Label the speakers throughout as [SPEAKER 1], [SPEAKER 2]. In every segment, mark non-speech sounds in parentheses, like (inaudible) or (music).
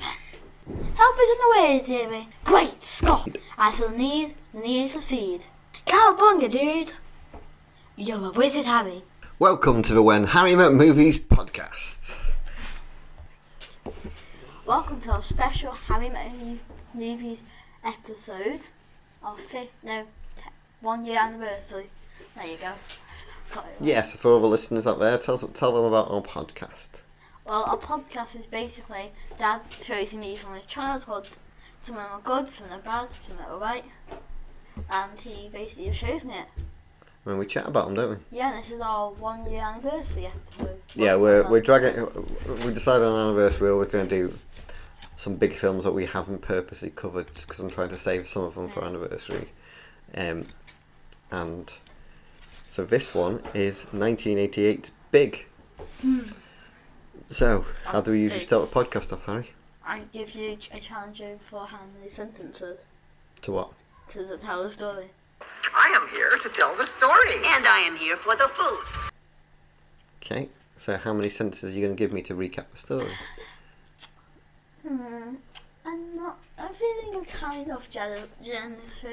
[SPEAKER 1] help is on the way, dearie. Great Scott! I feel the need, the need for speed. Cowabunga, dude! You're a wizard, Harry.
[SPEAKER 2] Welcome to the When Harry Met Movies podcast.
[SPEAKER 1] Welcome to our special Harry Met Movies episode of fifth, no, one year anniversary. There you go.
[SPEAKER 2] Yes, for all the listeners out there, tell, tell them about our podcast.
[SPEAKER 1] Well, our podcast is basically Dad shows me from his childhood. Some of them are good, some of them are bad, some of them are right. And he basically shows me it.
[SPEAKER 2] When we chat about them, don't we?
[SPEAKER 1] Yeah, this is our one year anniversary episode.
[SPEAKER 2] Yeah, we're, we're dragging. We decided on anniversary we're going to do some big films that we haven't purposely covered just because I'm trying to save some of them for anniversary. Um, and so this one is 1988's Big. So, how do we usually start a podcast off, Harry?
[SPEAKER 1] I give you a challenge of for how many sentences
[SPEAKER 2] To what?
[SPEAKER 1] to tell the story.
[SPEAKER 3] I am here to tell the story.
[SPEAKER 4] And I am here for the food.
[SPEAKER 2] Okay, so how many sentences are you going to give me to recap the story?
[SPEAKER 1] Hmm. I'm not. I'm feeling kind of gener- generous.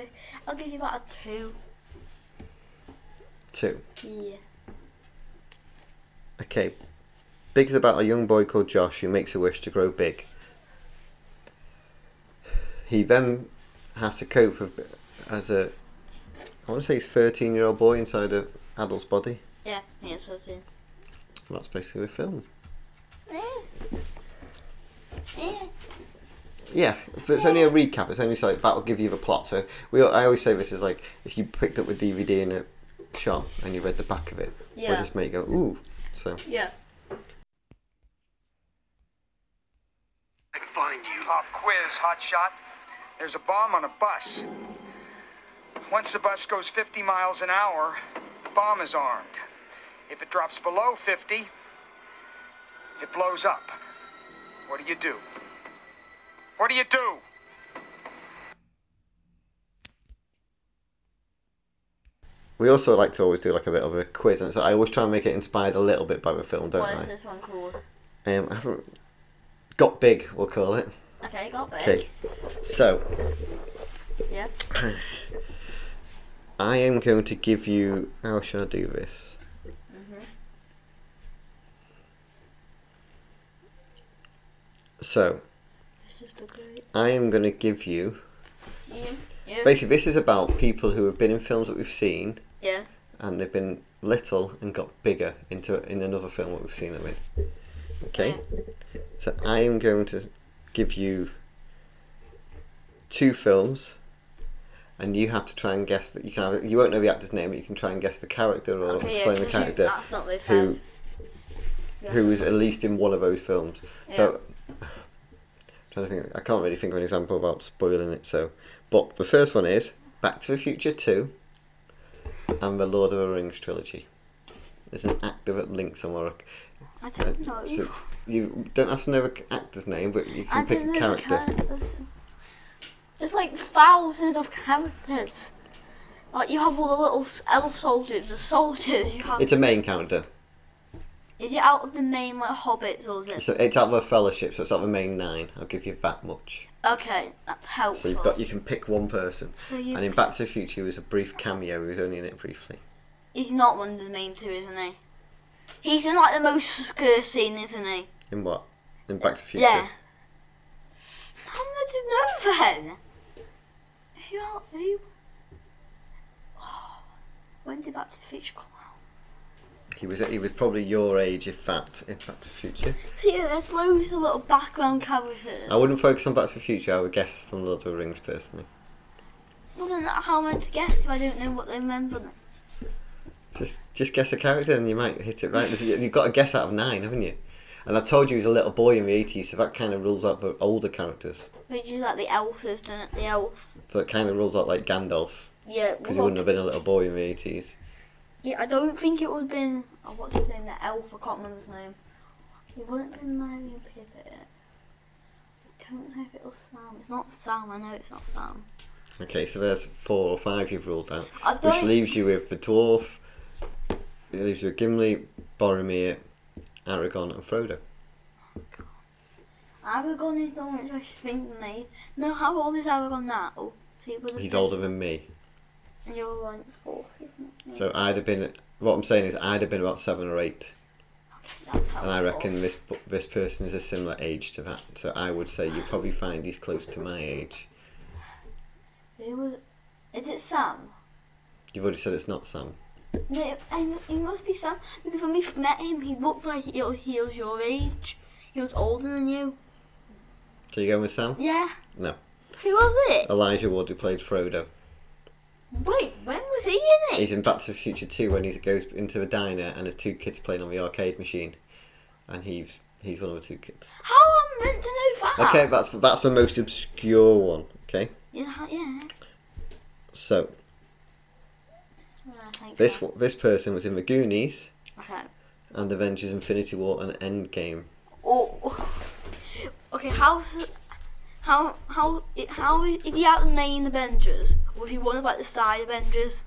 [SPEAKER 1] I'll give you about a two.
[SPEAKER 2] Two.
[SPEAKER 1] Yeah.
[SPEAKER 2] Okay. Big is about a young boy called Josh who makes a wish to grow big. He then has to cope with, as a, I want to say he's 13 year old boy inside an adult's body.
[SPEAKER 1] Yeah. Yeah. So two.
[SPEAKER 2] And that's basically the film.
[SPEAKER 1] Eh.
[SPEAKER 2] Yeah, if it's only a recap. It's only like that'll give you the plot. So we, I always say this is like if you picked up a DVD in a shop and you read the back of it,
[SPEAKER 1] Yeah.
[SPEAKER 2] we'll just make you go ooh. So
[SPEAKER 1] Yeah.
[SPEAKER 4] I find you.
[SPEAKER 5] Pop quiz, hotshot. There's a bomb on a bus. Once the bus goes 50 miles an hour, the bomb is armed. If it drops below 50, it blows up. What do you do? What do you do?
[SPEAKER 2] we also like to always do like a bit of a quiz, and so I always try and make it inspired a little bit by the film, don't
[SPEAKER 1] What
[SPEAKER 2] I?
[SPEAKER 1] is this one called?
[SPEAKER 2] Um, I haven't got big. We'll call it.
[SPEAKER 1] Okay, got big.
[SPEAKER 2] Okay. So
[SPEAKER 1] Yeah.
[SPEAKER 2] I am going to give you. How should I do this? Mhm. So
[SPEAKER 1] It's just a great.
[SPEAKER 2] I am going to give you.
[SPEAKER 1] Yeah. Yeah.
[SPEAKER 2] Basically, this is about people who have been in films that we've seen,
[SPEAKER 1] Yeah.
[SPEAKER 2] and they've been little and got bigger into in another film that we've seen them in. Okay. So I am going to give you two films, and you have to try and guess. You can have, you won't know the actor's name, but you can try and guess the character or
[SPEAKER 1] Okay, yeah,
[SPEAKER 2] explain the
[SPEAKER 1] 'cause you-
[SPEAKER 2] character
[SPEAKER 1] not
[SPEAKER 2] who
[SPEAKER 1] him.
[SPEAKER 2] who is at least in one of those films. So
[SPEAKER 1] Yeah.
[SPEAKER 2] trying to think, I can't really think of an example without spoiling it. So, but the first one is Back to the Future Two, and the Lord of the Rings trilogy. There's an actor that links somewhere.
[SPEAKER 1] I don't know.
[SPEAKER 2] so you don't have to know the actor's name, but you
[SPEAKER 1] I
[SPEAKER 2] can pick a character.
[SPEAKER 1] There's like thousands of characters. Like you have all the little elf soldiers, the soldiers. You have.
[SPEAKER 2] It's a main character.
[SPEAKER 1] is it out of the main like hobbits or is it?
[SPEAKER 2] So it's out of the Fellowship, so it's out of the main nine. I'll give you that much.
[SPEAKER 1] Okay, that's helpful.
[SPEAKER 2] So you've got you can pick one person.
[SPEAKER 1] So you
[SPEAKER 2] And in Back to the Future, he was a brief cameo. He was only in it briefly.
[SPEAKER 1] He's not one of the main two, isn't he? He's in like the most scare scene, isn't he?
[SPEAKER 2] In what? In Back to the Future.
[SPEAKER 1] Yeah. How did I know then? Who? are- Who? Oh, when did Back to the Future come out?
[SPEAKER 2] He was he was probably your age, if that, in Back to the Future.
[SPEAKER 1] See, there's loads of little background characters.
[SPEAKER 2] I wouldn't focus on Back to the Future. I would guess from Lord of the Rings personally.
[SPEAKER 1] Well, then how am I to guess if I don't know what they remember? Them?
[SPEAKER 2] Just just guess a character and you might hit it right. You've got a guess out of nine, haven't you? And I told you he was a little boy in the 80s, so that kind of rules out the older characters.
[SPEAKER 1] Would you like the elf system? The elf.
[SPEAKER 2] So it kind of rules out like Gandalf,
[SPEAKER 1] Yeah.
[SPEAKER 2] because he wouldn't have been a little boy in the 80s.
[SPEAKER 1] Yeah, I don't think it would have been. Oh, what's his name? The elf. I can't remember his name. He wouldn't have been Marion Pivot. I don't know if it was Sam. It's not Sam. I know it's not Sam.
[SPEAKER 2] Okay, so there's four or five you've ruled out, which leaves you with the dwarf. It leaves you with Gimli, Boromir, Aragorn, and Frodo.
[SPEAKER 1] Oh, Aragorn is the one which I think me. No, how old is Aragorn now? Oh, so he
[SPEAKER 2] He's older than me.
[SPEAKER 1] And you're around 40, isn't it?
[SPEAKER 2] So I'd have been. What I'm saying is, I'd have been about seven or eight, and I reckon this this person is a similar age to that. So I would say you probably find he's close to my age.
[SPEAKER 1] Who was. Is it Sam?
[SPEAKER 2] You've already said it's not Sam.
[SPEAKER 1] No, he must be Sam because when we met him, he looked like he, he was your age. He was older than you.
[SPEAKER 2] So you going with Sam?
[SPEAKER 1] Yeah.
[SPEAKER 2] No.
[SPEAKER 1] Who was it?
[SPEAKER 2] Elijah Wood, who played Frodo.
[SPEAKER 1] Wait, when was he in it?
[SPEAKER 2] He's in Back to the Future 2 when he goes into the diner and there's two kids playing on the arcade machine, and he's he's one of the two kids.
[SPEAKER 1] How am I meant to know that?
[SPEAKER 2] Okay, that's that's the most obscure one. Okay,
[SPEAKER 1] Yeah, yeah.
[SPEAKER 2] so This one- this person was in the Goonies
[SPEAKER 1] Okay.
[SPEAKER 2] and Avengers: Infinity War and Endgame.
[SPEAKER 1] Oh. Okay, how's how how how is he out the main Avengers? Or was he one of like the side Avengers?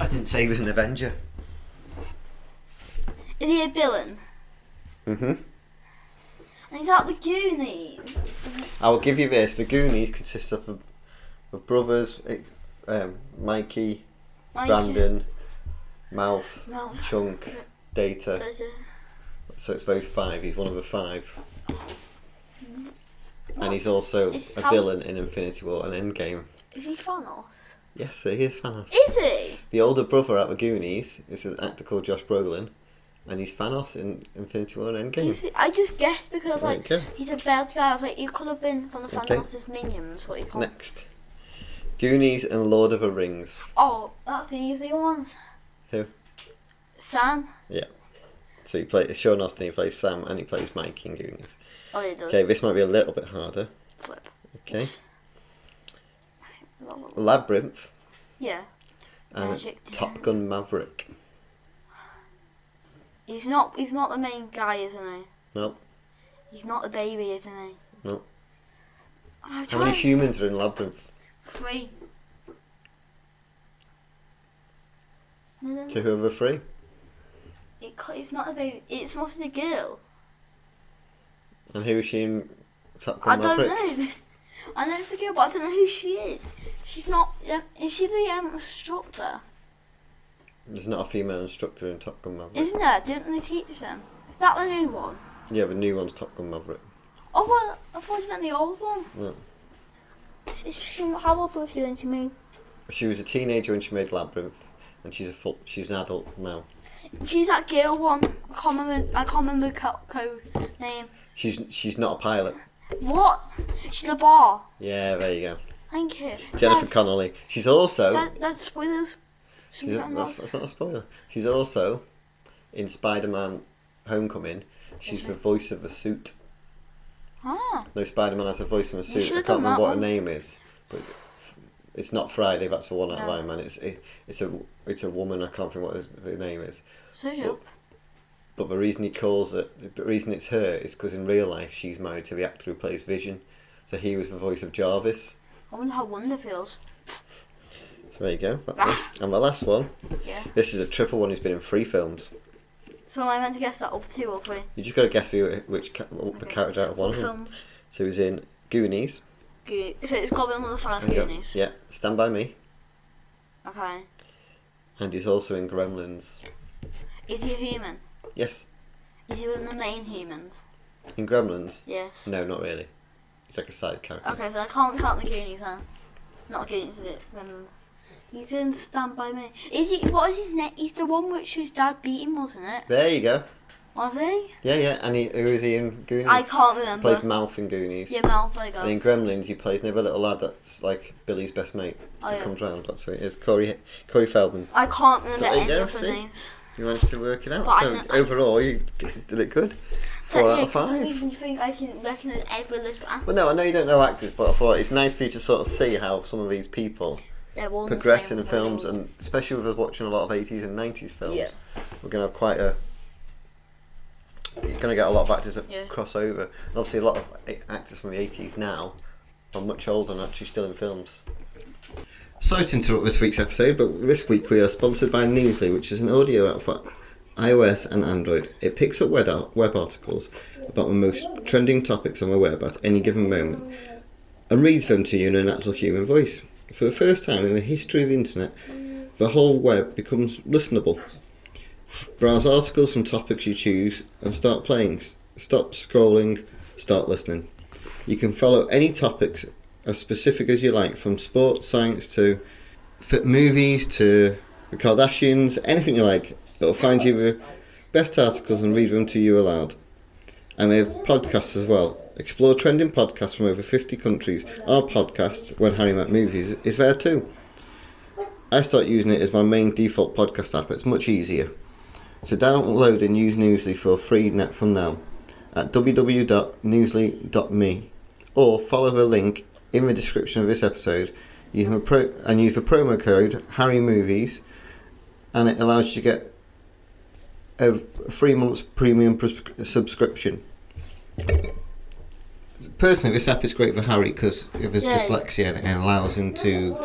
[SPEAKER 2] I didn't say he was an Avenger.
[SPEAKER 1] Is he a villain?
[SPEAKER 2] Mhm.
[SPEAKER 1] And he's out the Goonies.
[SPEAKER 2] I will give you this: the Goonies consists of the, the brothers, eh, um, Mikey,
[SPEAKER 1] Like,
[SPEAKER 2] Brandon, Mouth,
[SPEAKER 1] Mouth.
[SPEAKER 2] Chunk, Data.
[SPEAKER 1] There's a-
[SPEAKER 2] So it's those five. He's one of the five. And he's also
[SPEAKER 1] Is-
[SPEAKER 2] a
[SPEAKER 1] how-
[SPEAKER 2] villain in Infinity War and Endgame.
[SPEAKER 1] Is he Thanos?
[SPEAKER 2] Yes, he is Thanos.
[SPEAKER 1] Is he?
[SPEAKER 2] The older brother at the Goonies is an actor called Josh Brolin, and he's Thanos in Infinity War and Endgame.
[SPEAKER 1] I just guessed because like he's a bad guy. I was like, he could have been from the
[SPEAKER 2] Okay.
[SPEAKER 1] Thanos' minions. What you call?
[SPEAKER 2] Next. Goonies and Lord of the Rings.
[SPEAKER 1] Oh, that's the easy one.
[SPEAKER 2] Who?
[SPEAKER 1] Sam. Yeah.
[SPEAKER 2] So he plays Sean Astin, he plays Sam, and he plays Mike in Goonies.
[SPEAKER 1] Oh, he does.
[SPEAKER 2] Okay, this might be a little bit harder.
[SPEAKER 1] Flip.
[SPEAKER 2] Okay. Labyrinth
[SPEAKER 1] Yeah.
[SPEAKER 2] and
[SPEAKER 1] Magic
[SPEAKER 2] Top Gun Maverick.
[SPEAKER 1] He's not. He's not the main guy, isn't he?
[SPEAKER 2] Nope.
[SPEAKER 1] He's not the baby, isn't he?
[SPEAKER 2] No.
[SPEAKER 1] I'm
[SPEAKER 2] How many humans are in Labyrinth?
[SPEAKER 1] Three. No.
[SPEAKER 2] To whoever three?
[SPEAKER 1] It, it's not a baby. It's to be a girl.
[SPEAKER 2] And who is she in Top
[SPEAKER 1] I
[SPEAKER 2] Gun
[SPEAKER 1] don't
[SPEAKER 2] Maverick?
[SPEAKER 1] know. I know it's the girl, but I don't know who she is. She's not. Um, is she the um, instructor?
[SPEAKER 2] There's not a female instructor in Top Gun Maverick.
[SPEAKER 1] Isn't there? Didn't they teach them? Is that the new one?
[SPEAKER 2] Yeah, the new one's Top Gun Maverick.
[SPEAKER 1] Oh well, I thought you meant the old one.
[SPEAKER 2] No.
[SPEAKER 1] She, how old was she when she moved?
[SPEAKER 2] She was a teenager when she made Labyrinth, and she's a full, she's an adult now.
[SPEAKER 1] She's that girl one. I can't remember. I can't remember co- code name.
[SPEAKER 2] She's she's not a pilot.
[SPEAKER 1] What? She's a bar.
[SPEAKER 2] Yeah, there you go.
[SPEAKER 1] Thank you.
[SPEAKER 2] Jennifer
[SPEAKER 1] Dad,
[SPEAKER 2] Connelly. She's also
[SPEAKER 1] Dad, Dad, spoilers.
[SPEAKER 2] she's, that's, that's not a spoiler. She's also in Spider-Man: Homecoming. She's the voice of the suit.
[SPEAKER 1] Ah,
[SPEAKER 2] No, Spider-Man has a voice of a suit. I can't remember
[SPEAKER 1] that
[SPEAKER 2] what her name is, but it's not Friday. That's the one out of. Iron Man. It's it, it's a it's a woman. I can't think what her, name is.
[SPEAKER 1] so you.
[SPEAKER 2] But the reason he calls it, the reason it's her, is because in real life she's married to the actor who plays Vision. So he was the voice of Jarvis.
[SPEAKER 1] I wonder how Wanda feels.
[SPEAKER 2] So there you go. Ah. And the last one,
[SPEAKER 1] Yeah.
[SPEAKER 2] this is a triple one. He's been in three films.
[SPEAKER 1] So am I meant to guess that of two or three?
[SPEAKER 2] You just got to guess which ca- the character out of one of them.
[SPEAKER 1] Films.
[SPEAKER 2] So he was in Goonies.
[SPEAKER 1] So it's be on the five
[SPEAKER 2] and he
[SPEAKER 1] Goonies.
[SPEAKER 2] yeah, Stand by Me,
[SPEAKER 1] Okay.
[SPEAKER 2] and he's also in Gremlins.
[SPEAKER 1] Is he a human?
[SPEAKER 2] Yes,
[SPEAKER 1] Is he one of the main humans?
[SPEAKER 2] in Gremlins.
[SPEAKER 1] Yes.
[SPEAKER 2] No, not really. He's like a side character.
[SPEAKER 1] Okay, so I can't count the Goonies then. Not the Goonies, is it? Venom. He's in Stand By Me. Is he, what is his name? He's the one which his dad beat him, wasn't it?
[SPEAKER 2] There you go.
[SPEAKER 1] Was he?
[SPEAKER 2] Yeah, yeah. And he, who is he in Goonies?
[SPEAKER 1] I can't remember.
[SPEAKER 2] plays Mouth in Goonies.
[SPEAKER 1] yeah, Mouth, there you go.
[SPEAKER 2] And in Gremlins, he plays never little lad that's like Billy's best mate.
[SPEAKER 1] Oh,
[SPEAKER 2] He
[SPEAKER 1] yeah.
[SPEAKER 2] comes round. That's who it is. Corey Corey Feldman.
[SPEAKER 1] I can't remember
[SPEAKER 2] you
[SPEAKER 1] any
[SPEAKER 2] go,
[SPEAKER 1] of the
[SPEAKER 2] see?
[SPEAKER 1] names.
[SPEAKER 2] You managed to work it out.
[SPEAKER 1] But
[SPEAKER 2] so overall, you did it good.
[SPEAKER 1] So,
[SPEAKER 2] Four
[SPEAKER 1] yeah,
[SPEAKER 2] out of five.
[SPEAKER 1] You think I can recognize every list of
[SPEAKER 2] Well, no, I know you don't know actors, but I thought it's nice for you to sort of see how some of these people progress in films, and especially with us watching a lot of 80s and 90s films,
[SPEAKER 1] Yeah.
[SPEAKER 2] we're going to have quite a. You're going to get a lot of actors that
[SPEAKER 1] Yeah.
[SPEAKER 2] cross over. And obviously, a lot of actors from the 80s now are much older and actually still in films. Sorry to interrupt this week's episode, but this week we are sponsored by Newsly, which is an audio app for iOS and Android. It picks up web, web articles about the most trending topics on the web at any given moment and reads them to you in a natural human voice. For the first time in the history of the internet, the whole web becomes listenable. Browse articles from topics you choose and start playing. Stop scrolling, start listening. You can follow any topics as specific as you like, from sports, science to f- movies to the Kardashians, anything you like. It'll find you the best articles and read them to you aloud. And we have podcasts as well. Explore trending podcasts from over 50 countries. Our podcast, When Harry Met Movies, is there too. I start using it as my main default podcast app. It's much easier. So download and use Newsly for free net from now at www.newsly.me or follow the link in the description of this episode using the pro- and use the promo code Harry Movies and it allows you to get a three months premium pres- subscription. Personally, this app is great for Harry because of his dyslexia and it allows him to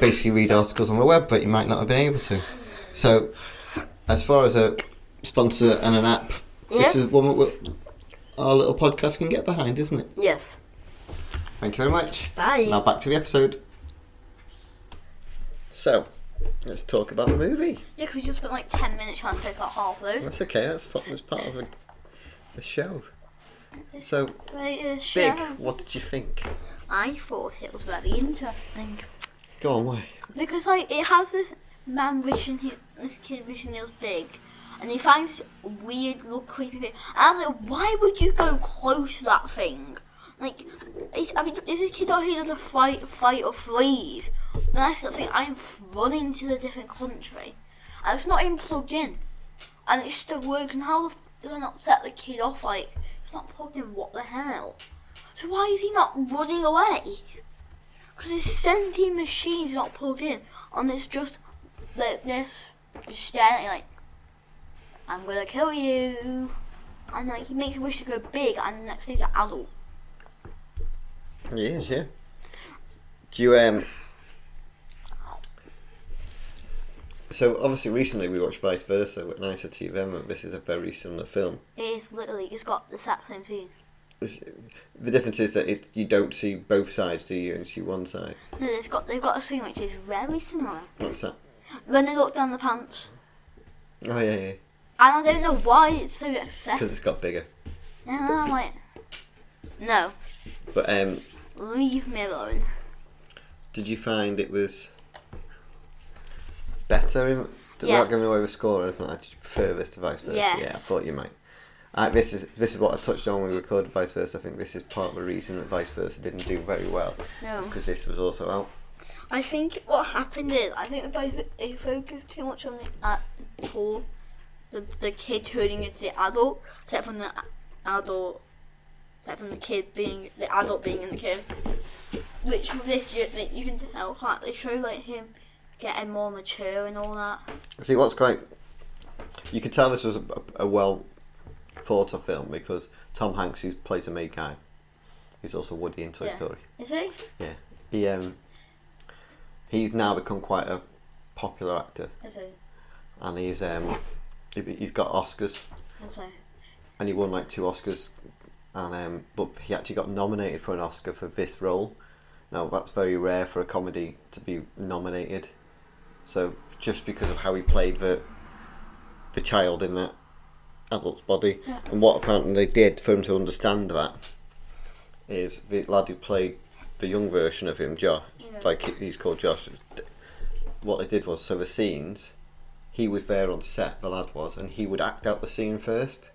[SPEAKER 2] basically read articles on the web that you might not have been able to. So, as far as a sponsor and an app, this is one that our little podcast can get behind, isn't it?
[SPEAKER 1] Yes.
[SPEAKER 2] Thank you very much.
[SPEAKER 1] Bye.
[SPEAKER 2] Now back to the episode. So, let's talk about the movie.
[SPEAKER 1] Yeah, 'cause we just spent like 10 minutes trying to pick out half of those.
[SPEAKER 2] That's okay. That's part of the, the show. So,
[SPEAKER 1] Greatest
[SPEAKER 2] big. What did you think?
[SPEAKER 1] I thought it was very interesting.
[SPEAKER 2] Go on, why?
[SPEAKER 1] Because like it has this man wishing he, this kid wishing he was big, and he finds weird little creepy thing. And I was like, why would you go close to that thing? Like, is, I mean, is this kid out here to fight, fight or freeze? And that's the thing. I'm running to a different country, and it's not even plugged in, and it's still working. How the f- not set the kid off? Like, it's not plugged in. What the hell? So why is he not running away? Because his sentient machine's not plugged in, and it's just like this, just staring at you like, I'm gonna kill you. And like he makes a wish to go big, and next day he's an adult.
[SPEAKER 2] He is, yeah. Do you um? So obviously, recently we watched Vice Versa, and I said to you then that this is a very similar film.
[SPEAKER 1] It's literally, it's got the exact same scene.
[SPEAKER 2] It's, the difference is that it, you don't see both sides, do you? You only see one side.
[SPEAKER 1] No, it's got they've got a scene which is very similar.
[SPEAKER 2] What's that?
[SPEAKER 1] When they look down the pants,
[SPEAKER 2] Oh yeah, yeah.
[SPEAKER 1] and I don't know why it's so
[SPEAKER 2] Because it's got bigger.
[SPEAKER 1] And I'm like, no,
[SPEAKER 2] But um,
[SPEAKER 1] leave me alone.
[SPEAKER 2] did you find it was better in, without giving away the score or anything? like that? Did you prefer this to Vice Versa?
[SPEAKER 1] Yes.
[SPEAKER 2] Yeah, I thought you might. Uh, this is this is what I touched on when we recorded Vice Versa. I think this is part of the reason that Vice Versa didn't do very well
[SPEAKER 1] No.
[SPEAKER 2] because this was also out.
[SPEAKER 1] I think what happened is I think both they focused too much on the actual the, the kid turning into the adult, except from the adult, except from the kid being the adult being in the kid. Which with this you, that you can tell like they show like him getting more mature and all that.
[SPEAKER 2] See, what's great, you could tell this was a, a well thought of film because Tom Hanks, who plays the main guy, he's also Woody in Toy
[SPEAKER 1] Yeah.
[SPEAKER 2] Story.
[SPEAKER 1] Is he?
[SPEAKER 2] Yeah, he um, he's now become quite a popular actor,
[SPEAKER 1] Is he?
[SPEAKER 2] and he's um, he, he's got Oscars,
[SPEAKER 1] Is he?
[SPEAKER 2] and he won like two Oscars, and um, but he actually got nominated for an Oscar for this role. Now that's very rare for a comedy to be nominated. So just because of how he played the the child in that adult's body, and what apparently they did for him to understand that is the lad who played the young version of him, Josh, like he's called Josh. What they did was so the scenes, he was there on set, the lad was, and he would act out the scene first,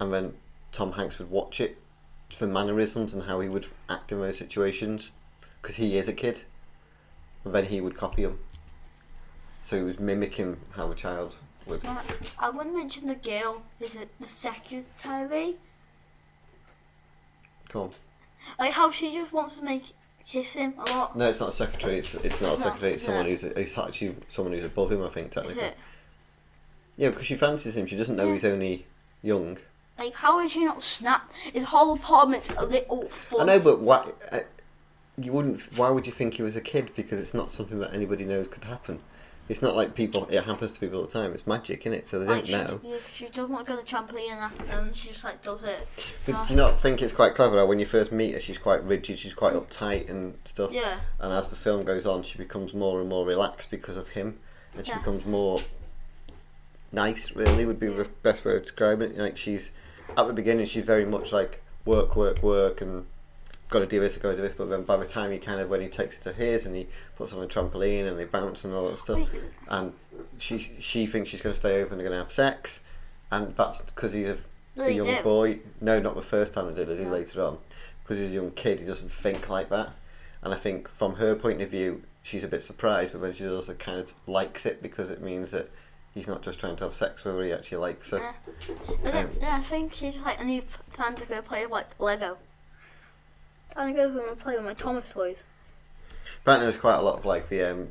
[SPEAKER 2] and then Tom Hanks would watch it for mannerisms and how he would act in those situations, because he is a kid, and then he would copy him. So he was mimicking how a child would.
[SPEAKER 1] Yeah, I want to mention the girl. Is it the secretary?
[SPEAKER 2] Come on.
[SPEAKER 1] Like how she just wants to make kiss him a lot.
[SPEAKER 2] No, it's not a secretary. It's, it's not a
[SPEAKER 1] It's not,
[SPEAKER 2] secretary. It's someone
[SPEAKER 1] it?
[SPEAKER 2] who's it's actually someone who's above him. I think
[SPEAKER 1] Is
[SPEAKER 2] technically.
[SPEAKER 1] it?
[SPEAKER 2] Yeah, because she fancies him. She doesn't know
[SPEAKER 1] Yeah.
[SPEAKER 2] he's only young.
[SPEAKER 1] Like, how is she not snapped? His whole apartment's a little full.
[SPEAKER 2] I know, but why? Uh, you wouldn't. Why would you think he was a kid? Because it's not something that anybody knows could happen. It's not like people. It happens to people all the time. It's magic, is it? So they don't
[SPEAKER 1] she,
[SPEAKER 2] know.
[SPEAKER 1] yeah, she doesn't want to go to the trampoline and after them, she just like does it.
[SPEAKER 2] But do you not think it's quite clever? When you first meet her, she's quite rigid. She's quite uptight and stuff.
[SPEAKER 1] Yeah.
[SPEAKER 2] And as the film goes on, she becomes more and more relaxed because of him, and she
[SPEAKER 1] Yeah.
[SPEAKER 2] becomes more nice. Really, would be the best way to describe it. Like she's at the beginning, she's very much like work, work, work, and got to do this, I've got to do this. But then by the time he kind of when he takes it to his and he puts on a trampoline and they bounce and all that stuff, and she she thinks she's going to stay over and they're going to have sex, and that's because he's a,
[SPEAKER 1] No,
[SPEAKER 2] a young boy. No, not the first time they did. They did later on because he's a young kid. He doesn't think like that, and I think from her point of view, she's a bit surprised, but then she also kind of likes it because it means that. He's not just trying to have sex with her; he actually likes her.
[SPEAKER 1] Yeah.
[SPEAKER 2] Um,
[SPEAKER 1] I think she's like, I need plan to go play like Lego. I'm gonna go home and play with my Thomas toys.
[SPEAKER 2] Apparently, there's quite a lot of like the um,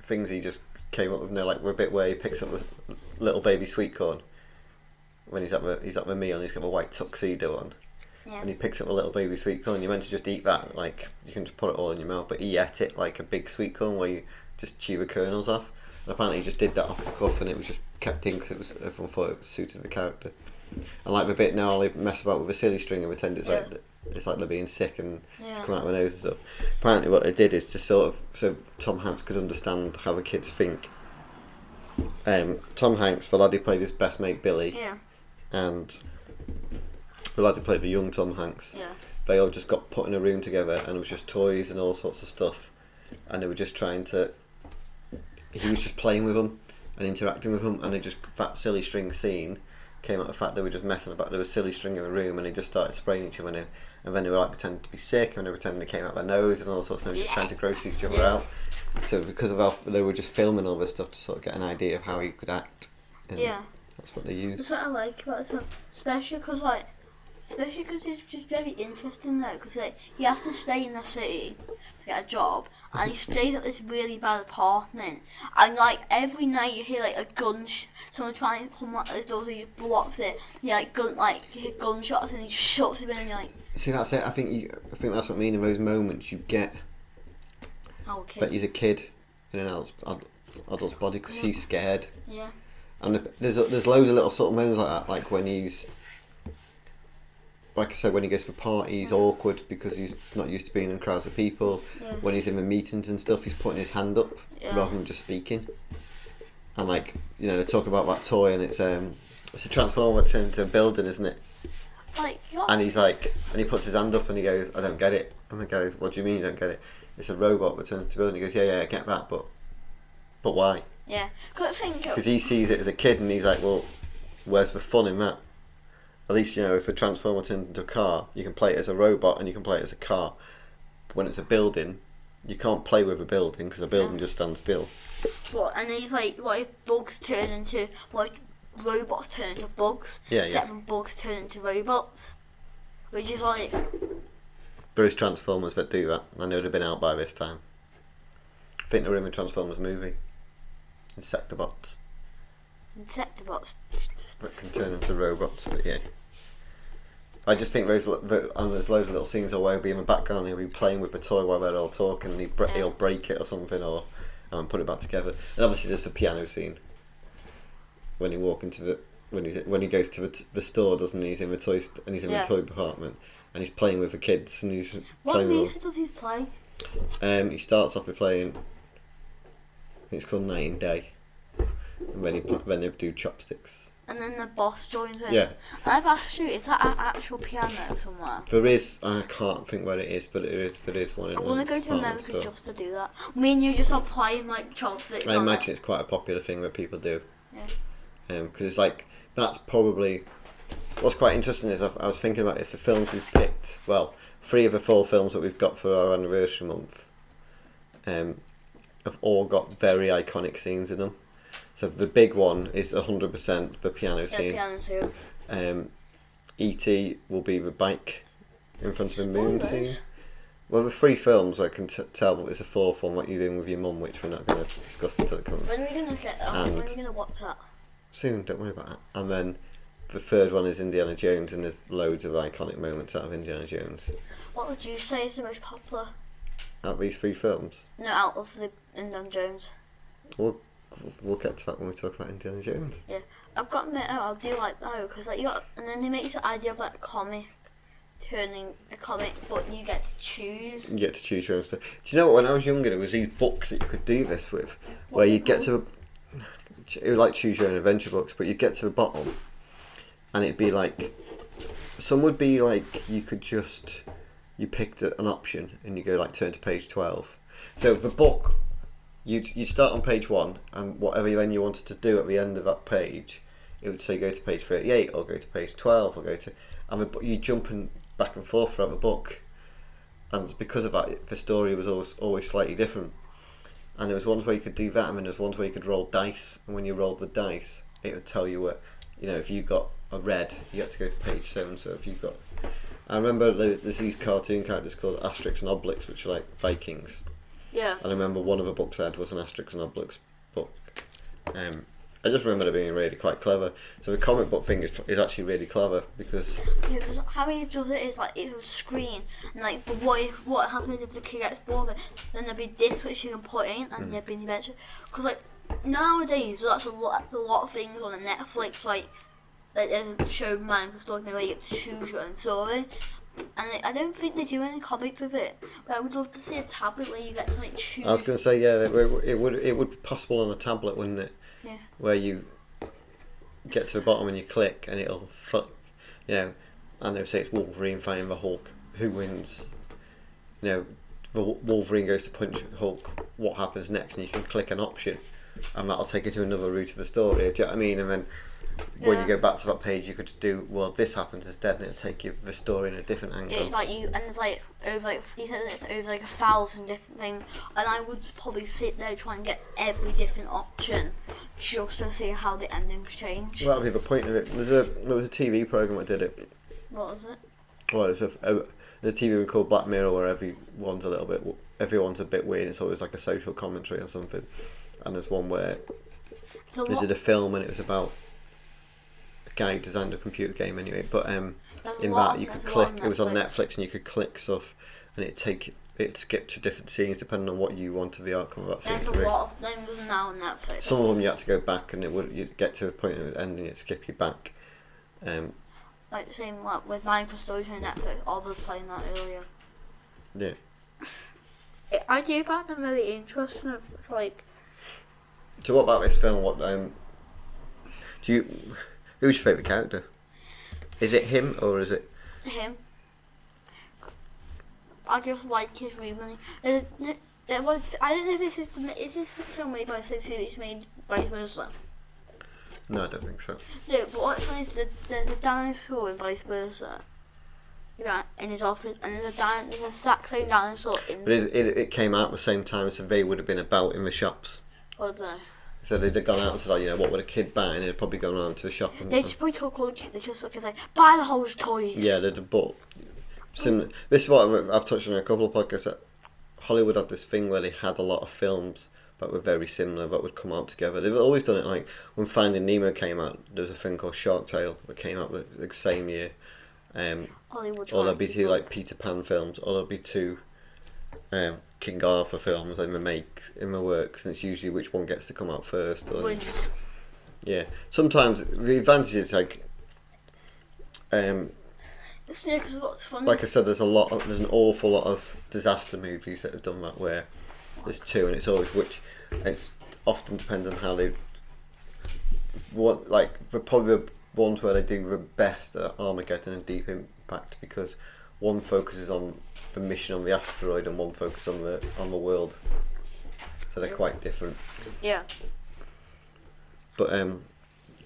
[SPEAKER 2] things he just came up with. And they're like, a bit where he picks up the little baby sweet corn when he's at the he's at the meal and he's got a white tuxedo on,
[SPEAKER 1] Yeah.
[SPEAKER 2] and he picks up a little baby sweet corn. You're meant to just eat that, like you can just put it all in your mouth, but he ate it like a big sweet corn where you just chew the kernels off. And apparently, he just did that off the cuff, and it was just kept in because it was everyone thought it suited the character. And like the bit now, they mess about with a silly string and pretend it's like it's like they're being sick and it's coming out of their nose and stuff. Apparently, what they did is to sort of so Tom Hanks could understand how the kids think. Um, Tom Hanks, the lad who played his best mate Billy,
[SPEAKER 1] Yeah.
[SPEAKER 2] and the lad who played the young Tom Hanks,
[SPEAKER 1] Yeah.
[SPEAKER 2] they all just got put in a room together and it was just toys and all sorts of stuff, and they were just trying to. He was just playing with them and interacting with them, and they just that silly string scene came out of the fact they were just messing about. There was silly string in the room, and they just started spraying each other, and, they- and then they were like pretending to be sick, and they were pretending they came out of their nose and all sorts, and they were just trying to gross each other out. So because of how they were just filming all this stuff to sort of get an idea of how he could act. and
[SPEAKER 1] Yeah.
[SPEAKER 2] That's what they used.
[SPEAKER 1] That's what I like about this one, especially because like, especially because it's just very interesting though, because like he has to stay in the city to get a job, and he stays at this really bad apartment, and like every night you hear like a gun, sh- someone trying to come out his doors, and he blocks it. He like gun, like you hear gunshots, and he shuts him in, and like,
[SPEAKER 2] See, that's it. I think you. I think that's what I mean. In those moments, you get
[SPEAKER 1] oh okay,
[SPEAKER 2] that he's a kid in an adult's, adult's body because he's scared.
[SPEAKER 1] yeah,
[SPEAKER 2] And there's there's loads of little sort of moments like that, like when he's, like I said, when he goes for parties, awkward because he's not used to being in crowds of people.
[SPEAKER 1] Yeah.
[SPEAKER 2] When he's in the meetings and stuff, he's putting his hand up
[SPEAKER 1] Yeah.
[SPEAKER 2] rather than just speaking. And like you know, they talk about that toy, and it's um, it's a transformer turned into a building, isn't it?
[SPEAKER 1] like
[SPEAKER 2] And he's like, and he puts his hand up and he goes, I don't get it. And the guy goes, What do you mean you don't get it? It's a robot that turns into a building. He goes, Yeah, yeah, I get that, but, but why?
[SPEAKER 1] yeah, because I think
[SPEAKER 2] Because he sees it as a kid and he's like, Well, where's the fun in that? At least you know if a transformer turns into a car, you can play it as a robot and you can play it as a car. But when it's a building, you can't play with a building because a building just stands still.
[SPEAKER 1] What? And he's like, what if bugs turn into what if robots turn into bugs?
[SPEAKER 2] Yeah,
[SPEAKER 1] Except when bugs turn into robots, which is like,
[SPEAKER 2] There is Transformers that do that. and they would have been out by this time. I think they're in the Transformers movie. Insectobots.
[SPEAKER 1] Insectobots.
[SPEAKER 2] That can turn into robots. But yeah, I just think those the, and there's loads of little scenes where he'll be in the background, he'll be playing with the toy while they're all talking, and he bre-
[SPEAKER 1] Yeah.
[SPEAKER 2] he'll break it or something, or um, put it back together. And obviously, there's the piano scene when he walk into the when he when he goes to the, t- the store, doesn't he? He's in the toy st- and he's in
[SPEAKER 1] Yeah.
[SPEAKER 2] the toy department, and he's playing with the kids, and he's
[SPEAKER 1] What
[SPEAKER 2] playing with.
[SPEAKER 1] music does he play?
[SPEAKER 2] Um, he starts off with playing. I think it's called Night and Day, and then he pl- then they do chopsticks.
[SPEAKER 1] And then the boss joins in.
[SPEAKER 2] Yeah.
[SPEAKER 1] I've asked you, is that an actual piano somewhere?
[SPEAKER 2] There is, I can't think where it is, but it is. There is one in
[SPEAKER 1] I want to go to America
[SPEAKER 2] store.
[SPEAKER 1] just to do that. Me and you just are playing like chopsticks.
[SPEAKER 2] I imagine
[SPEAKER 1] it.
[SPEAKER 2] it's quite a popular thing that people do.
[SPEAKER 1] Yeah.
[SPEAKER 2] Because it's like that's probably what's quite interesting is I've, I was thinking about if the films we've picked, well, three of the four films that we've got for our anniversary month, um, have all got very iconic scenes in them. So the big one is hundred percent the piano
[SPEAKER 1] Yeah,
[SPEAKER 2] scene.
[SPEAKER 1] piano too.
[SPEAKER 2] Um, E.T. will be the bike in front of the moon scene. Well, the three films I can t- tell, but it's a fourth one. What you doing with your mum, which we're not going to discuss until it comes
[SPEAKER 1] When are we gonna get that? when are we gonna watch that?
[SPEAKER 2] soon. Don't worry about that. And then the third one is Indiana Jones, and there's loads of iconic moments out of Indiana Jones.
[SPEAKER 1] What would you say is the most popular?
[SPEAKER 2] Out of these three films,
[SPEAKER 1] No, out of the Indiana Jones.
[SPEAKER 2] well, we'll get to that when we talk about Indiana Jones.
[SPEAKER 1] Yeah, I've got to admit, oh, I do like that because like you got, and then they make the idea of like a comic turning a comic, but you get to choose.
[SPEAKER 2] You get to choose your own stuff. Do you know what? When I was younger, there was these books that you could do this with, where you get to, it was like choose your own adventure books, but you get to the bottom, and it'd be like, some would be like you could just, you picked an option and you go like turn to page twelve. So the book, you you start on page one, and whatever then you wanted to do at the end of that page, it would say go to page thirty eight or go to page twelve or go to, and you jumping back and forth throughout the book and because of that, the story was always always slightly different. And there was ones where you could do that, and then there was ones where you could roll dice, and when you rolled the dice, it would tell you what, you know, if you got a red, you had to go to page seven. So if you got, I remember there's these cartoon characters called Asterix and Obelix, which are like Vikings.
[SPEAKER 1] Yeah.
[SPEAKER 2] And I remember one of the books I had was an Asterix and Obelix book. Um, I just remember it being really quite clever. So the comic book thing is, is actually really clever because
[SPEAKER 1] Yeah, 'cause how he does it is like it's a screen, and like, but what if what happens if the kid gets bored? of it? Then there'll be this which you can put in, and there'll be an adventure. Because like nowadays, that's a lot. That's a lot of things on the Netflix. Like, like there's a show Minecraft Story where you get to choose your own story. And like, I don't think they do any comics with it, but I would love to see a tablet where you get to like choose.
[SPEAKER 2] I was going to say, yeah, it, would- it would it would be possible on a tablet, wouldn't it?
[SPEAKER 1] Yeah.
[SPEAKER 2] Where you get to the bottom and you click, and it'll, fu- you know, and they'll say it's Wolverine fighting the Hulk. Who wins? You know, the Wolverine goes to punch Hulk. What happens next? And you can click an option, and that'll take you to another route of the story. Do you know what I mean? And then when you go back to that page, you could do well. This happens instead, and it'll take you the story in a different angle.
[SPEAKER 1] It's like you, and it's like over like he said it's over like a thousand different things, and I would probably sit there try and get every different option just to see how the endings change.
[SPEAKER 2] Well, that'll be the point of it. There's a there was a TV program that did it.
[SPEAKER 1] What was it?
[SPEAKER 2] Well, there's a, a there's a TV room called Black Mirror where everyone's a little bit everyone's a bit weird. It's always like a social commentary or something. And there's one where
[SPEAKER 1] So
[SPEAKER 2] they
[SPEAKER 1] what?
[SPEAKER 2] did a film and it was about guy designed a computer game anyway. But um,
[SPEAKER 1] there's
[SPEAKER 2] in
[SPEAKER 1] lot
[SPEAKER 2] that you could
[SPEAKER 1] there's a lot
[SPEAKER 2] click. It was on Netflix and you could click stuff, and it take it skip to different scenes depending on what you wanted the outcome of that scene
[SPEAKER 1] There's
[SPEAKER 2] to
[SPEAKER 1] a
[SPEAKER 2] be.
[SPEAKER 1] lot of them now on Netflix.
[SPEAKER 2] Some of them you had to go back and it would you'd get to a point of ending it skip you back. Um,
[SPEAKER 1] like same like with Minecraft Stories on Netflix. I was playing that earlier.
[SPEAKER 2] yeah.
[SPEAKER 1] I do find them really interesting. It's like
[SPEAKER 2] So what about this film? What um, do you? Who's your favourite character? Is it him or is it?
[SPEAKER 1] him. I just like his reasoning. It, it, it was, I don't know if this is the, is this film made by Six Series made by versa.
[SPEAKER 2] No, I don't think so.
[SPEAKER 1] No, but what's funny is that there's a dinosaur in vice versa. Yeah, in his office, and there's a din- there's a exact same dinosaur in
[SPEAKER 2] But it, it, it came out at the same time, so they would have been about in the shops.
[SPEAKER 1] other.
[SPEAKER 2] So they'd have gone out and said, oh, you know, what would a kid buy? And they'd probably gone around to the shop and,
[SPEAKER 1] They
[SPEAKER 2] and
[SPEAKER 1] just probably took all the kids. They just look and say, buy the whole toys.
[SPEAKER 2] yeah, they'd have bought. Sim- this is what I've- I've touched on in a couple of podcasts. That Hollywood had this thing where they had a lot of films that were very similar that would come out together. They've always done it. Like when Finding Nemo came out, there was a thing called Shark Tale that came out the, the same year. Um,
[SPEAKER 1] Hollywood.
[SPEAKER 2] or there'd be two like Peter Pan films, or there'd be two um, King Arthur films in the make in the works, and it's usually which one gets to come out first. Or, yeah, sometimes the advantage is like, um,
[SPEAKER 1] It's yeah, 'cause what's funny.
[SPEAKER 2] like I said, there's a lot, of, there's an awful lot of disaster movies that have done that where there's two, and it's always which it's often depends on how they. What like the probably the ones where they do the best are Armageddon and Deep Impact because one focuses on the mission on the asteroid and one focus on the on the world, so they're quite different.
[SPEAKER 1] yeah.
[SPEAKER 2] But um,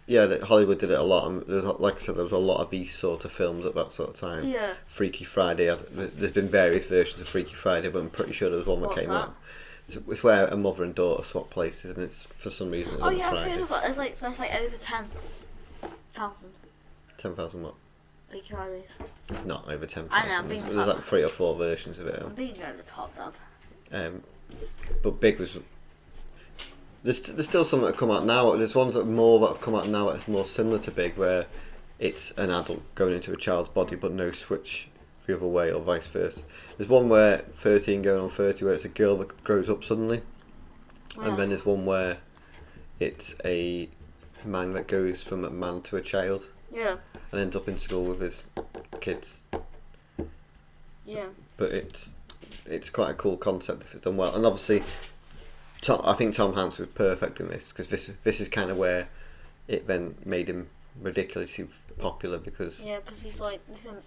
[SPEAKER 2] yeah, Hollywood did it a lot, and there's, like I said, there was a lot of these sort of films at that sort of time.
[SPEAKER 1] Yeah.
[SPEAKER 2] Freaky Friday. There's been various versions of Freaky Friday, but I'm pretty sure there was one that
[SPEAKER 1] What's
[SPEAKER 2] came
[SPEAKER 1] that?
[SPEAKER 2] out. It's, it's where a mother and daughter swap places, and it's for some reason it's
[SPEAKER 1] Oh
[SPEAKER 2] on
[SPEAKER 1] yeah, I've
[SPEAKER 2] Friday.
[SPEAKER 1] heard of that. There's like there's like over ten thousand
[SPEAKER 2] Ten thousand what? It's not over ten
[SPEAKER 1] I know,
[SPEAKER 2] thousand.
[SPEAKER 1] being
[SPEAKER 2] There's, there's like three or four versions of it.
[SPEAKER 1] I'm being over top, Dad.
[SPEAKER 2] Um, but Big was. There's, there's still some that have come out now. There's ones that are more that have come out now that's more similar to Big, where it's an adult going into a child's body, but no switch the other way or vice versa. There's one where 13 going on 30, where it's a girl that grows up suddenly,
[SPEAKER 1] Yeah.
[SPEAKER 2] and then there's one where it's a man that goes from a man to a child
[SPEAKER 1] Yeah.
[SPEAKER 2] And ends up in school with his kids.
[SPEAKER 1] Yeah.
[SPEAKER 2] But it's it's quite a cool concept if it's done well. And obviously, Tom, I think Tom Hanks was perfect in this because this this is kind of where it then made him ridiculously popular because
[SPEAKER 1] Yeah, because he's like,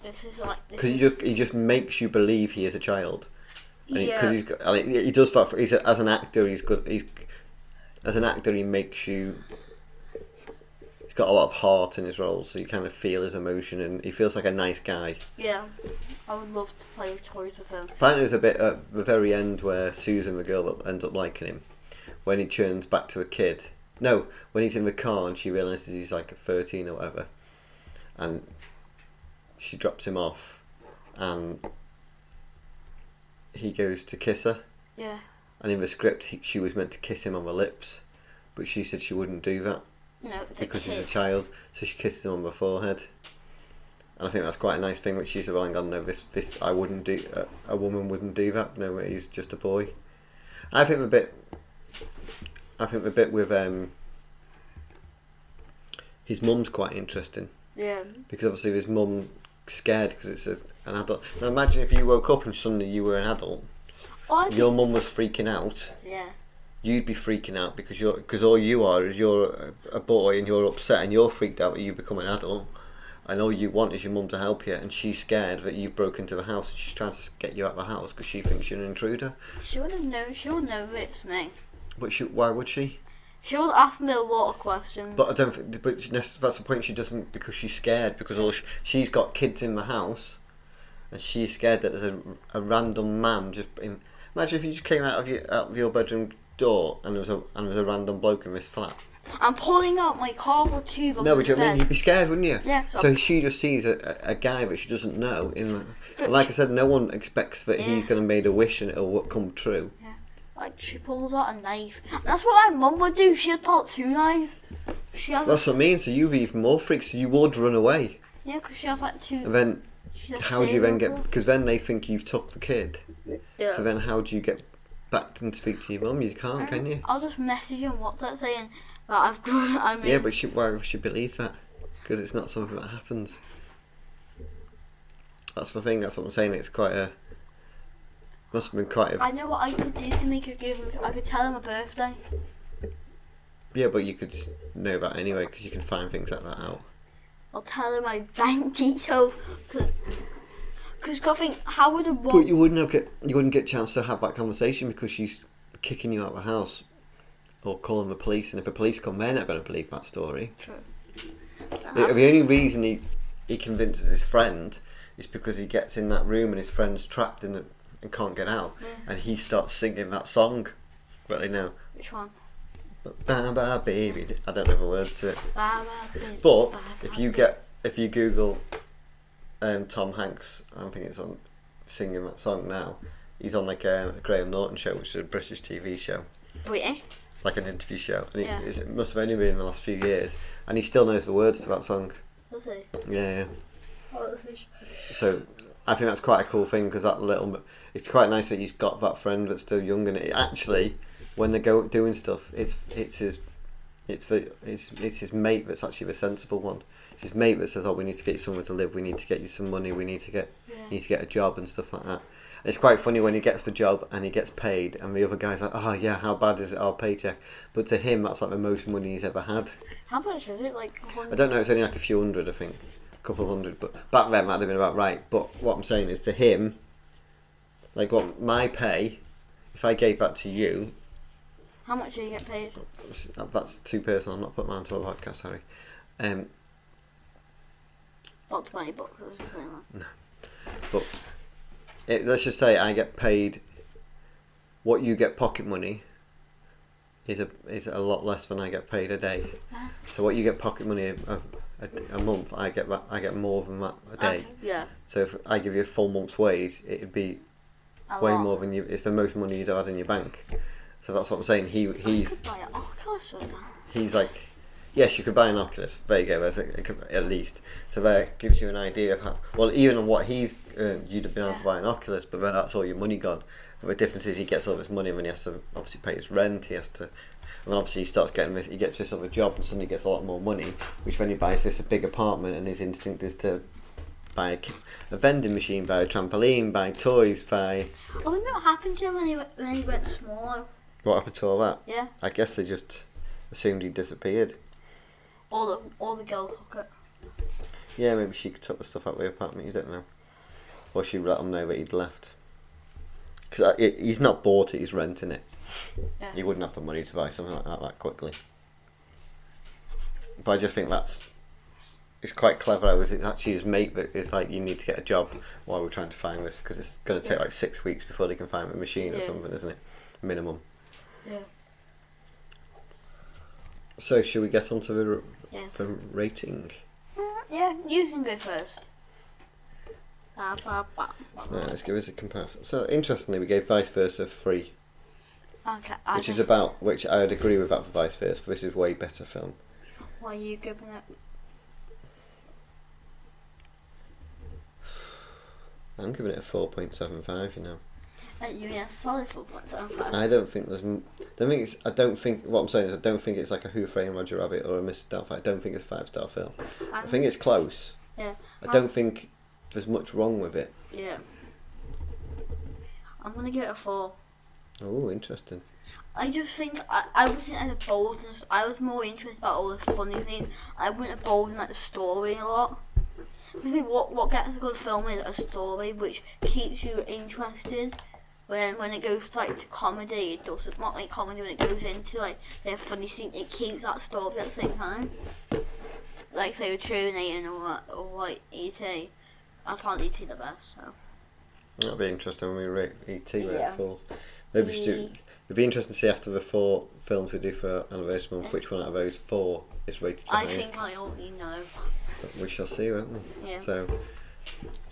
[SPEAKER 1] this is, like,
[SPEAKER 2] because he just he just makes you believe he is a child. Because
[SPEAKER 1] yeah,
[SPEAKER 2] he's got, I he does that. For, he's a, as an actor, he's good. He's as an actor, he makes you. Got a lot of heart in his roles, so you kind of feel his emotion, and he feels like a nice guy.
[SPEAKER 1] yeah. I would love to play toys with him.
[SPEAKER 2] Apparently, there's a bit at the very end where Susan, the girl that ends up liking him, when he turns back to a kid. No, when he's in the car and she realizes he's like 13 or whatever, and she drops him off, and he goes to kiss her.
[SPEAKER 1] Yeah.
[SPEAKER 2] And in the script, he, she was meant to kiss him on the lips, but she said she wouldn't do that
[SPEAKER 1] No,
[SPEAKER 2] because
[SPEAKER 1] a
[SPEAKER 2] he's a child. So she kissed him on the forehead. And I think that's quite a nice thing, which she's relying on. No, this, this, I wouldn't do. A, a woman wouldn't do that. No, he's just a boy. I think the bit. I think the bit with um. His mum's quite interesting
[SPEAKER 1] Yeah.
[SPEAKER 2] because obviously his mum scared because it's a, an adult. Now imagine if you woke up and suddenly you were an adult.
[SPEAKER 1] I
[SPEAKER 2] Your mum was freaking out.
[SPEAKER 1] yeah.
[SPEAKER 2] You'd be freaking out because you're because all you are is you're a, a boy and you're upset and you're freaked out that you become an adult and all you want is your mum to help you and she's scared that you've broken into the house and she's trying to get you out of the house because she thinks you're an intruder
[SPEAKER 1] She would have known. She would know it's me.
[SPEAKER 2] but she, why would she
[SPEAKER 1] She would ask me a lot of questions.
[SPEAKER 2] but I don't think but that's the point she doesn't because she's scared because all she, she's got kids in the house and she's scared that there's a, a random man just in, imagine if you just came out of your out of your bedroom door and there was a and there was a random bloke in this flat
[SPEAKER 1] I'm pulling out my cardboard tube. off
[SPEAKER 2] No, but
[SPEAKER 1] the
[SPEAKER 2] you know what I mean you'd be scared, wouldn't you?
[SPEAKER 1] Yeah,
[SPEAKER 2] So,
[SPEAKER 1] so-
[SPEAKER 2] she just sees a, a, a guy that she doesn't know in. The,
[SPEAKER 1] But
[SPEAKER 2] and like I said, no one expects that he's going to make a wish and it'll come true.
[SPEAKER 1] Like she pulls out a knife. That's what my mum would do. She had pulled two knives. She has.
[SPEAKER 2] That's what I mean. So you'd be even more freaked. So you would run away,
[SPEAKER 1] yeah, because she has like two.
[SPEAKER 2] and then how do you then get? Because then they think you've took the kid.
[SPEAKER 1] Yeah.
[SPEAKER 2] So then how do you get back and speak to your mum? You can't, can um, you?
[SPEAKER 1] I'll just message him WhatsApp saying that I've got. (laughs) I mean,
[SPEAKER 2] Yeah, but she, why would she believe that? Because it's not something that happens. That's the thing. That's what I'm saying. It's quite a. Must have been quite a
[SPEAKER 1] I know what I could do to make her give. I could tell him a birthday.
[SPEAKER 2] Yeah, but you could know that anyway because you can find things like that out.
[SPEAKER 1] I'll tell him my bank details. Because. Because I think how would a
[SPEAKER 2] But you wouldn't have get you wouldn't get a chance to have that conversation because she's kicking you out of the house or calling the police, and if the police come, they're not going to believe that story. The, the only reason he he convinces his friend is because he gets in that room and his friend's trapped in it and can't get out, and he starts singing that song. But they know,
[SPEAKER 1] which one?
[SPEAKER 2] ba ba baby. I don't know the words to it.
[SPEAKER 1] Ba, ba, ba,
[SPEAKER 2] But
[SPEAKER 1] ba,
[SPEAKER 2] if you get if you Google um, Tom Hanks, I think it's on singing that song now. He's on like a, a Graham Norton show, which is a British TV show,
[SPEAKER 1] eh?
[SPEAKER 2] like an interview show, and
[SPEAKER 1] Yeah.
[SPEAKER 2] it, it must have only been in the last few years, and he still knows the words to that song.
[SPEAKER 1] Does he?
[SPEAKER 2] Yeah, yeah.
[SPEAKER 1] Oh?
[SPEAKER 2] So I think that's quite a cool thing because that little, it's quite nice that he's got that friend that's still young, and it actually, when they go doing stuff, it's it's his, it's the it's it's his mate that's actually the sensible one. His mate that says, "Oh, we need to get you somewhere to live. We need to get you some money. We need to get you need to get a job and stuff like that." And it's quite funny when he gets the job and he gets paid, and the other guy's like, "Oh yeah, how bad is it? Our paycheck?" But to him, that's like the most money he's ever had.
[SPEAKER 1] How much is it? Like.
[SPEAKER 2] I don't know. It's only like a few hundred, I think, a couple of hundred. But back then, might have been about right. But what I'm saying is, to him, like what my pay, if I gave that to you,
[SPEAKER 1] How much do you get paid?
[SPEAKER 2] that's too personal. I'm not putting mine onto a podcast, Harry. Um,
[SPEAKER 1] About twenty bucks or something. Like.
[SPEAKER 2] but it, let's just say I get paid. What you get pocket money is a is a lot less than I get paid a day. Ah. So what you get pocket money a, a, a month, I get that I get more than that a day.
[SPEAKER 1] Okay, yeah.
[SPEAKER 2] So if I give you a full month's wage, it'd be
[SPEAKER 1] A
[SPEAKER 2] way
[SPEAKER 1] lot.
[SPEAKER 2] more than you. It's the most money you'd have had in your bank. So that's what I'm saying. He he's.
[SPEAKER 1] Oh gosh,
[SPEAKER 2] he's like Yes, you could buy an Oculus. There you go. There's a, at least. So that gives you an idea of how. Well, even on what he's earned, you'd have been able to buy an Oculus, but then that's all your money gone. The difference is he gets all this money, and then he has to obviously pay his rent. He has to. And then obviously he starts getting this. He gets this other job, and suddenly gets a lot more money. Which then he buys this a big apartment, and his instinct is to buy a, a vending machine, buy a trampoline, buy toys, buy.
[SPEAKER 1] I wonder what happened to him when he went, when he went small.
[SPEAKER 2] What happened to all that?
[SPEAKER 1] Yeah,
[SPEAKER 2] I guess they just assumed he disappeared.
[SPEAKER 1] All the all the girls took it.
[SPEAKER 2] Yeah, maybe she could took the stuff out of the apartment. You don't know, or she let him know that he'd left. Because uh, he's not bought it; he's renting it.
[SPEAKER 1] Yeah.
[SPEAKER 2] He wouldn't have the money to buy something like that that quickly. But I just think that's it's quite clever. I was actually his mate, but it's like you need to get a job while we're trying to find this because it's going to take
[SPEAKER 1] Yeah.
[SPEAKER 2] like six weeks before they can find a machine or something, isn't it? Minimum.
[SPEAKER 1] Yeah.
[SPEAKER 2] So, should we get onto the,
[SPEAKER 1] Yes.
[SPEAKER 2] the rating?
[SPEAKER 1] Mm, yeah, you can go first. Ba, ba, ba, ba.
[SPEAKER 2] Right, let's give us a comparison. So, interestingly, we gave Vice Versa three.
[SPEAKER 1] Okay, I
[SPEAKER 2] which is about which I'd agree with that for Vice Versa. But this is way better film.
[SPEAKER 1] Why are you giving it?
[SPEAKER 2] I'm giving it a four point seven five. You know,
[SPEAKER 1] You need a solid four point seven five.
[SPEAKER 2] I don't think there's. m- Don't think it's. I don't think what I'm saying is I don't think it's like a Who Framed Roger Rabbit or a Mr. Doubtfire. I don't think it's a five star film. I think it's close.
[SPEAKER 1] Yeah.
[SPEAKER 2] I don't think there's much wrong with it.
[SPEAKER 1] Yeah. I'm gonna give it a four.
[SPEAKER 2] Oh, interesting.
[SPEAKER 1] I just think I, I was thinking of the boldness. I was more interested about all the funny things. I wouldn't have bold in like the story a lot. I think what what gets a good film is a story which keeps you interested. When when it goes like to comedy, it doesn't not like comedy when it goes into like say a funny scene. It keeps that story at the same time. Like say with Terminator or or like E.T. I found E.T. the best. So
[SPEAKER 2] That'll be interesting when we rate ET where
[SPEAKER 1] Yeah.
[SPEAKER 2] it falls. Maybe we should do. It'd be interesting to see after the four films we do for anniversary month which one out of those four is rated the
[SPEAKER 1] I
[SPEAKER 2] highest.
[SPEAKER 1] think I already know.
[SPEAKER 2] We shall see, won't we?
[SPEAKER 1] Yeah.
[SPEAKER 2] So,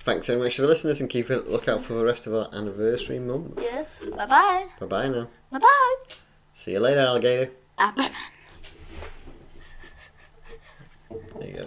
[SPEAKER 2] Thanks so much for listeners and keep a lookout for the rest of our anniversary month.
[SPEAKER 1] Yes. Bye bye.
[SPEAKER 2] Bye bye now.
[SPEAKER 1] Bye bye.
[SPEAKER 2] See you later, alligator.
[SPEAKER 1] There you go.